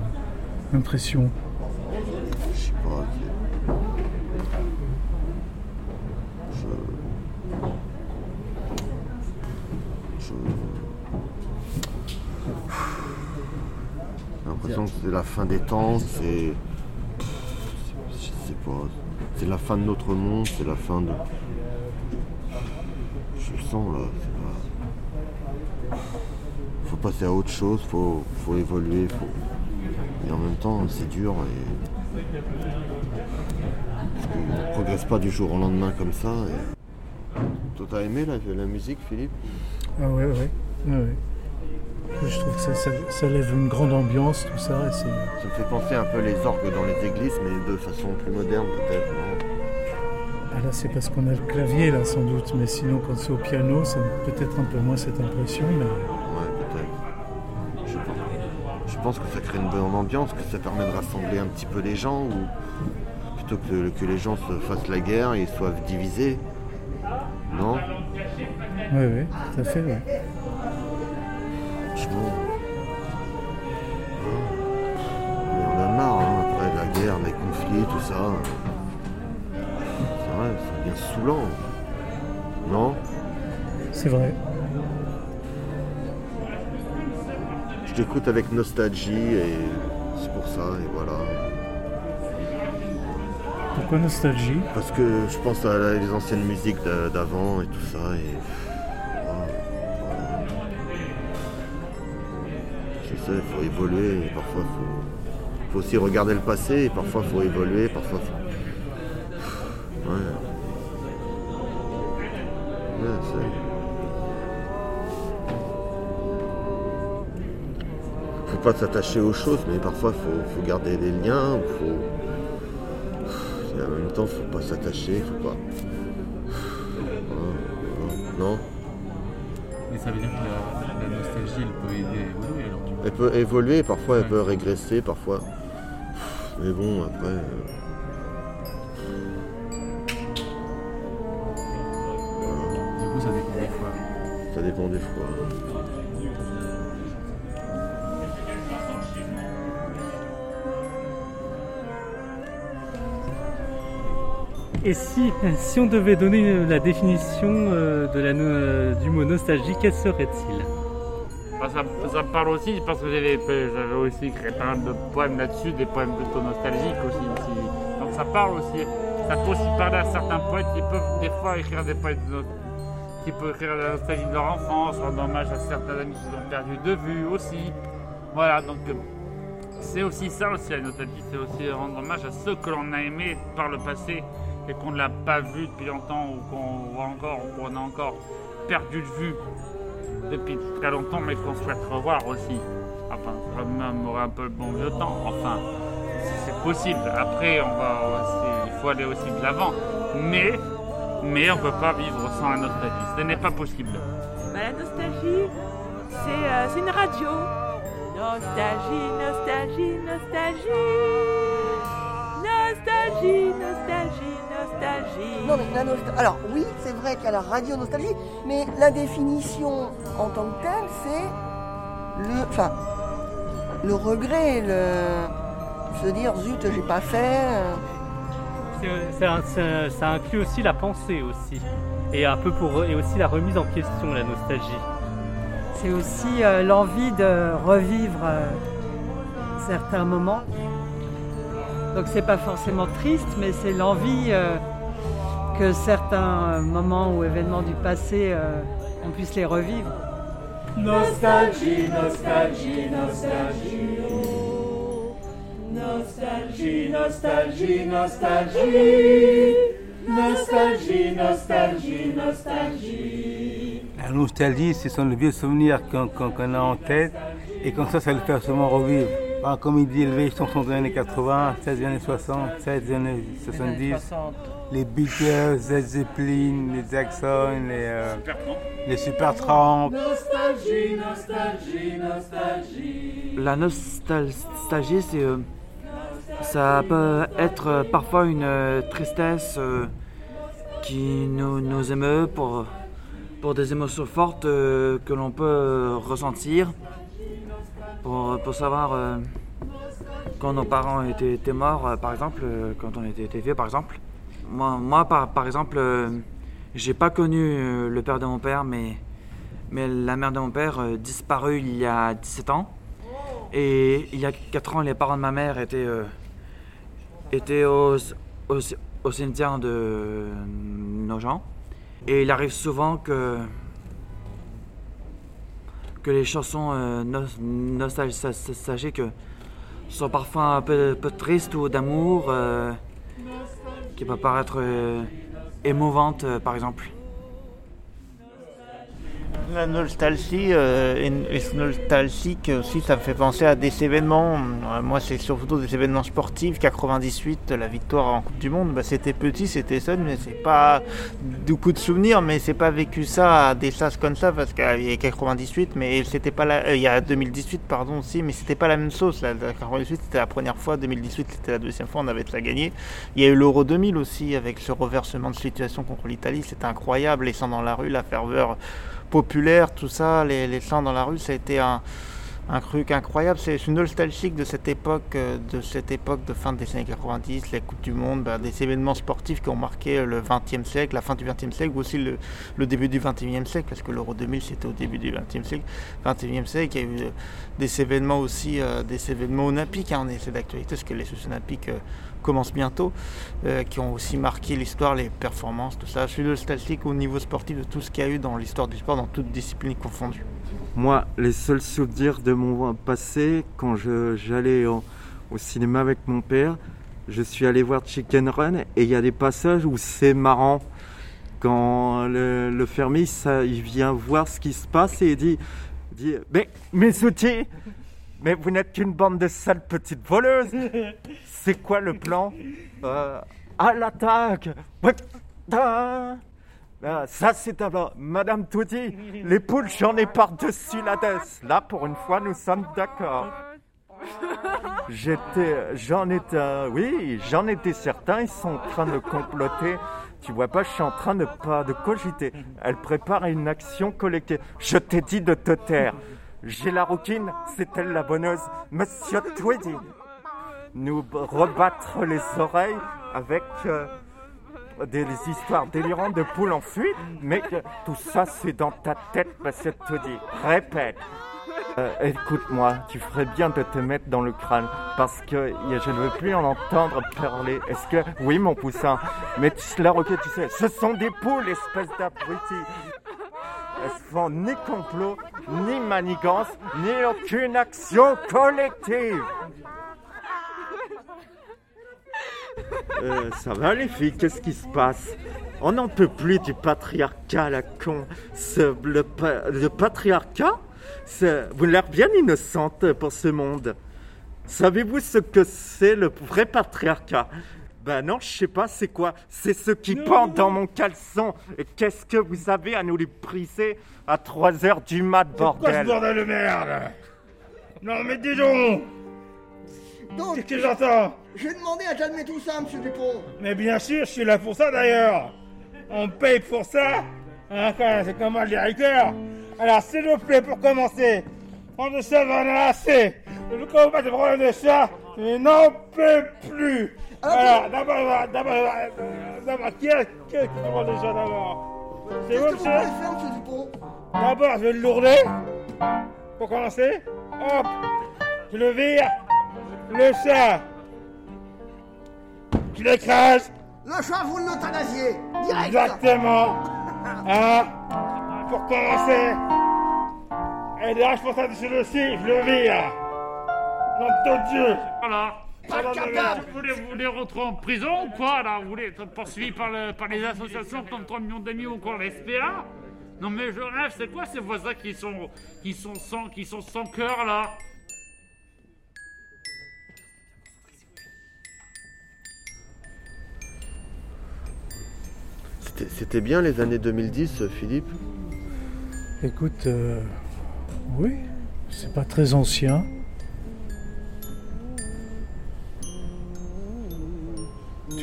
S16: impression
S15: Je sais pas. Je. J'ai l'impression que c'est la fin des temps, c'est. Pas. C'est la fin de notre monde, c'est la fin de. Je le sens là. Pas- Faut passer à autre chose, faut, faut évoluer, faut. Et en même temps, c'est dur et. Parce qu'on ne progresse pas du jour au lendemain comme ça. et- Toi, t'as aimé la, la musique, Philippe?
S16: Ah ouais, ouais. ouais, ouais. Je trouve que ça, ça, ça lève une grande ambiance, tout ça. et
S15: Ça me fait penser un peu les orgues dans les églises, mais de façon plus moderne peut-être.
S16: Ah là, c'est parce qu'on a le clavier, là, sans doute. Mais sinon, quand c'est au piano, ça peut-être un peu moins cette impression. Mais...
S15: Je pense, je que ça crée une bonne ambiance, que ça permet de rassembler un petit peu les gens, ou plutôt que, que les gens se fassent la guerre et soient divisés. Non?
S16: Oui, oui, tout à fait.
S15: Franchement. Mais on a marre, hein, après la guerre, les conflits, tout ça. C'est vrai, ça devient saoulant. Non?
S16: C'est vrai.
S15: Je t'écoute avec nostalgie et c'est pour ça, et voilà.
S16: Pourquoi nostalgie?
S15: Parce que je pense à la- les anciennes musiques d'a- d'avant et tout ça, et. voilà, voilà. Je sais, il faut évoluer, et parfois il faut, faut aussi regarder le passé, et parfois il faut évoluer, parfois faut. Pas s'attacher aux choses, mais parfois faut, faut garder des liens, faut. Et en même temps, faut pas s'attacher, faut pas. Voilà. Non
S1: Mais ça veut dire que la, la nostalgie, elle peut aider à évoluer alors.
S15: Elle peut évoluer, parfois elle peut régresser, parfois. Mais bon, après. euh,
S1: Du coup, ça dépend des fois.
S15: Ça dépend des fois.
S17: Et si, si on devait donner la définition euh, de la, euh, du mot nostalgie, quel serait-il?
S5: Bah, ça, ça parle aussi parce que j'avais aussi écrit pas mal de poèmes là-dessus, des poèmes plutôt nostalgiques aussi. Donc ça parle aussi. Ça peut aussi parler à certains poètes qui peuvent des fois écrire des poèmes de- qui peuvent écrire la nostalgie de leur enfance, rendre hommage à certains amis qu'ils ont perdu de vue aussi. Voilà, donc euh, c'est aussi ça aussi la nostalgie, c'est aussi rendre hommage à ceux que l'on a aimés par le passé et qu'on ne l'a pas vu depuis longtemps ou qu'on voit encore ou qu'on a encore perdu de vue depuis très longtemps, mais qu'on souhaite revoir aussi. Enfin, remémorer un peu le bon vieux temps. Enfin, c'est possible. Après, on va aussi, il faut aller aussi de l'avant. Mais, mais on ne peut pas vivre sans la nostalgie. Ce n'est pas possible.
S10: Bah, la nostalgie, euh, c'est une radio. Nostalgie, nostalgie, nostalgie. Nostalgie, nostalgie, nostalgie.
S4: Non, mais la nostalgie. Alors, oui, c'est vrai qu'il y a la radio nostalgie, mais la définition en tant que telle, c'est le. Enfin, le regret, le. se dire, zut, j'ai pas fait. euh,
S17: C'est- c'est un- c'est- Ça inclut aussi la pensée aussi. Et un peu pour et aussi la remise en question, la nostalgie.
S27: c'est aussi euh, l'envie de revivre euh, certains moments. Donc c'est pas forcément triste, mais c'est l'envie euh, que certains moments ou événements du passé, euh, on puisse les revivre.
S21: Nostalgie, nostalgie, nostalgie. Nostalgie, nostalgie, nostalgie. Nostalgie, nostalgie, nostalgie.
S13: La nostalgie, ce sont les vieux souvenirs qu'on a en tête et comme ça, ça le fait souvent revivre. Ah, comme il dit, les chansons des années 80, celles des années 60, celles des années 70. Les Beatles, Led Zeppelin, les Jackson, les, euh, les Supertramp.
S21: Nostalgie, nostalgie, nostalgie.
S11: La nostalgie, c'est, euh, ça peut être euh, parfois une euh, tristesse euh, qui nous, nous émeut pour, pour des émotions fortes euh, que l'on peut euh, ressentir, pour, pour savoir euh, quand nos parents étaient, morts, euh, par exemple, euh, quand on était, vieux, par exemple. Moi, moi par, par exemple, j'ai pas connu le père de mon père, mais, mais la mère de mon père disparue il y a 17 ans. Et il y a 4 ans, les parents de ma mère étaient, étaient au, au, au cimetière de nos gens. Et il arrive souvent que, que les chansons euh, nos- nostalgiques sont parfois un peu, peu tristes ou d'amour, euh, qui peuvent paraître euh, émouvantes, par exemple.
S6: La nostalgie, euh, ce nostalgique aussi, ça me fait penser à des événements. Euh, Moi, c'est surtout des événements sportifs. 98, la victoire en Coupe du Monde, bah, c'était petit, c'était seul, mais c'est pas beaucoup de souvenirs, mais c'est pas vécu ça à des sas comme ça parce qu'il y a 98, mais c'était pas la, euh, il y a 2018, pardon aussi, mais c'était pas la même sauce. La, la 98, c'était la première fois, 2018, c'était la deuxième fois, on avait la gagné. Il y a eu l'Euro 2000 aussi avec ce reversement de situation contre l'Italie, c'était incroyable. Les sangs dans la rue, la ferveur populaire, tout ça, les, chants dans la rue, ça a été un, truc incroyable. C'est nostalgique de cette époque, euh, de cette époque de fin des années 90, les Coupes du Monde, bah, des événements sportifs qui ont marqué le 20e siècle, la fin du 20e siècle, ou aussi le, début du 21e siècle, parce que l'Euro 2000 c'était au début du 20e siècle. 21e siècle, il y a eu euh, des événements aussi, euh, des événements olympiques, hein, on est- d'actualité, parce que les Jeux olympiques commencent bientôt, euh, qui ont aussi marqué l'histoire, les performances, tout ça. Je suis nostalgique au niveau sportif de tout ce qu'il y a eu dans l'histoire du sport, dans toutes disciplines confondues.
S12: Moi, les seuls souvenirs de mon passé, quand j'allais au, cinéma avec mon père, je suis allé voir Chicken Run et il y a des passages où c'est marrant. Quand le, fermier, il vient voir ce qui se passe et il dit, dit Mais mes outils, mais vous n'êtes qu'une bande de sales petites voleuses. *laughs* C'est quoi le plan Euh, À l'attaque Putain ah, ça c'est. Madame Touti, les poules, j'en ai par-dessus la tête. Là, pour une fois, nous sommes d'accord. J'étais, j'en étais, oui, j'en étais certain, ils sont en train de comploter. Tu vois pas, je suis en train de pas de cogiter. Elle prépare une action collective. Je t'ai dit de te taire. J'ai la rouquine, c'est elle la bonneuse. Monsieur Tweedy? Nous rebattre les oreilles avec euh, des, histoires délirantes de poules en fuite, mais tout ça c'est dans ta tête, Monsieur Tweedy. Répète. Euh, Écoute-moi, tu ferais bien de te mettre dans le crâne parce que je ne veux plus en entendre parler. Est-ce que. Oui, mon poussin, mais tu, la roquette, tu sais, ce sont des poules, espèce d'abruti. Elles font ni complot, ni manigance, ni aucune action collective. Euh, ça va les filles, qu'est-ce qui se passe? On n'en peut plus du patriarcat, la con. Le, le patriarcat Vous l'air bien innocente pour ce monde. Savez-vous ce que c'est le vrai patriarcat? Ben non, je sais pas, c'est quoi? C'est ce qui pend dans mon caleçon. Et qu'est-ce que vous avez à nous les briser à 3 heures du mat,
S9: Quoi ce
S12: bordel?
S9: bordel de merde? Non mais dis donc!
S4: Donc,
S9: Qu'est-ce que j'entends?
S4: j'ai demandé à calmer tout ça, monsieur Dupont.
S9: Mais bien sûr, je suis là pour ça d'ailleurs. On me paye pour ça. Hein, quand même, C'est comme un directeur. Alors s'il vous plaît, pour commencer, on ne ça va en a assez. Je ne comprends pas de problème de ça, je n'en peux plus Alors, d'abord, d'abord, d'abord, d'abord, qui est qui demande déjà d'abord C'est vous, monsieur D'abord, je vais le lourder. Pour commencer, hop, tu le vires, le chat, tu l'écrases.
S4: Le chat, vous l'euthanasiez, direct.
S9: Exactement. *laughs* Hein Pour commencer. Et là, je pense à dessus le je le vire. Nom de Dieu.
S5: Voilà.
S4: Pas capable.
S5: Vous voulez, vous voulez rentrer en prison ou quoi là? Vous voulez être poursuivi par, le- par les associations comme 3 millions d'amis ou encore SPA Non mais je rêve, c'est quoi ces voisins qui sont, qui sont sans, qui sont sans cœur là?
S15: C'était- C'était bien les années 2010, Philippe?
S16: Écoute, euh, oui, c'est pas très ancien.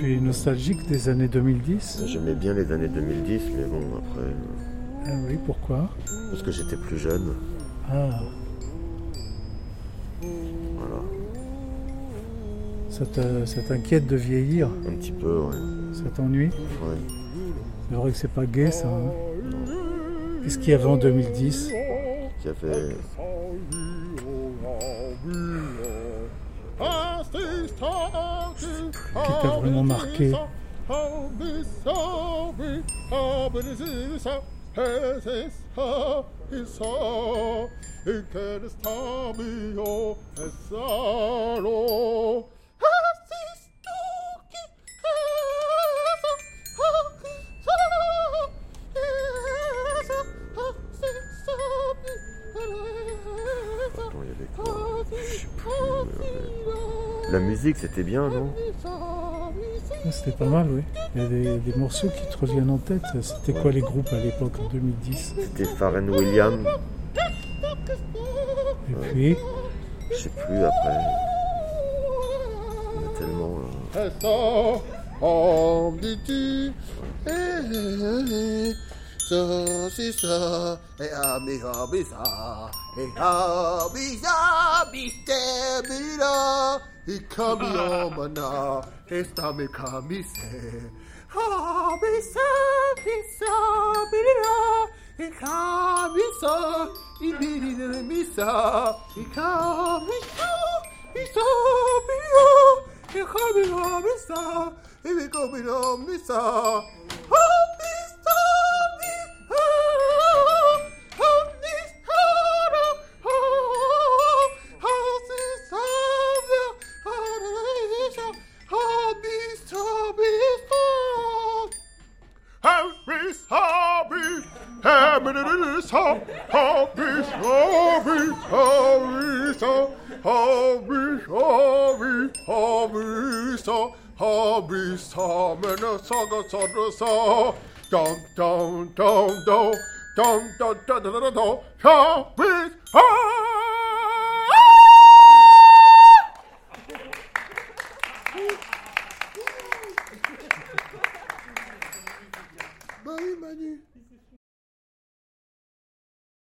S16: Tu es nostalgique des années 2010
S15: J'aimais bien les années 2010, mais bon, après.
S16: Ah oui, pourquoi
S15: Parce que j'étais plus jeune.
S16: Ah,
S15: Voilà.
S16: ça te- ça t'inquiète de vieillir
S15: Un petit peu, ouais.
S16: Ça t'ennuie
S15: Ouais.
S16: C'est vrai que c'est pas gay ça. hein Qu'est-ce qu'il y avait en 2010
S15: Qui avait.
S16: Qui t'a vraiment marqué
S15: La musique, c'était bien, non
S16: Ah, C'était pas mal, oui. Il y a des, des morceaux qui te reviennent en tête. C'était quoi les groupes à l'époque en 2010
S15: C'était Pharrell Williams.
S16: Et puis
S15: Je sais plus après. Il y a tellement.
S23: ça. Ça. Et ça. Et ça, mais Ikami omana, *laughs* esta mi kamise. Kamisa, misa, birira, ikamisa, ibirira misa, ikamisa, misa, birira, ikamira misa, ibikomira misa, Dum dum dum dum dum dum dum dum dum. Happy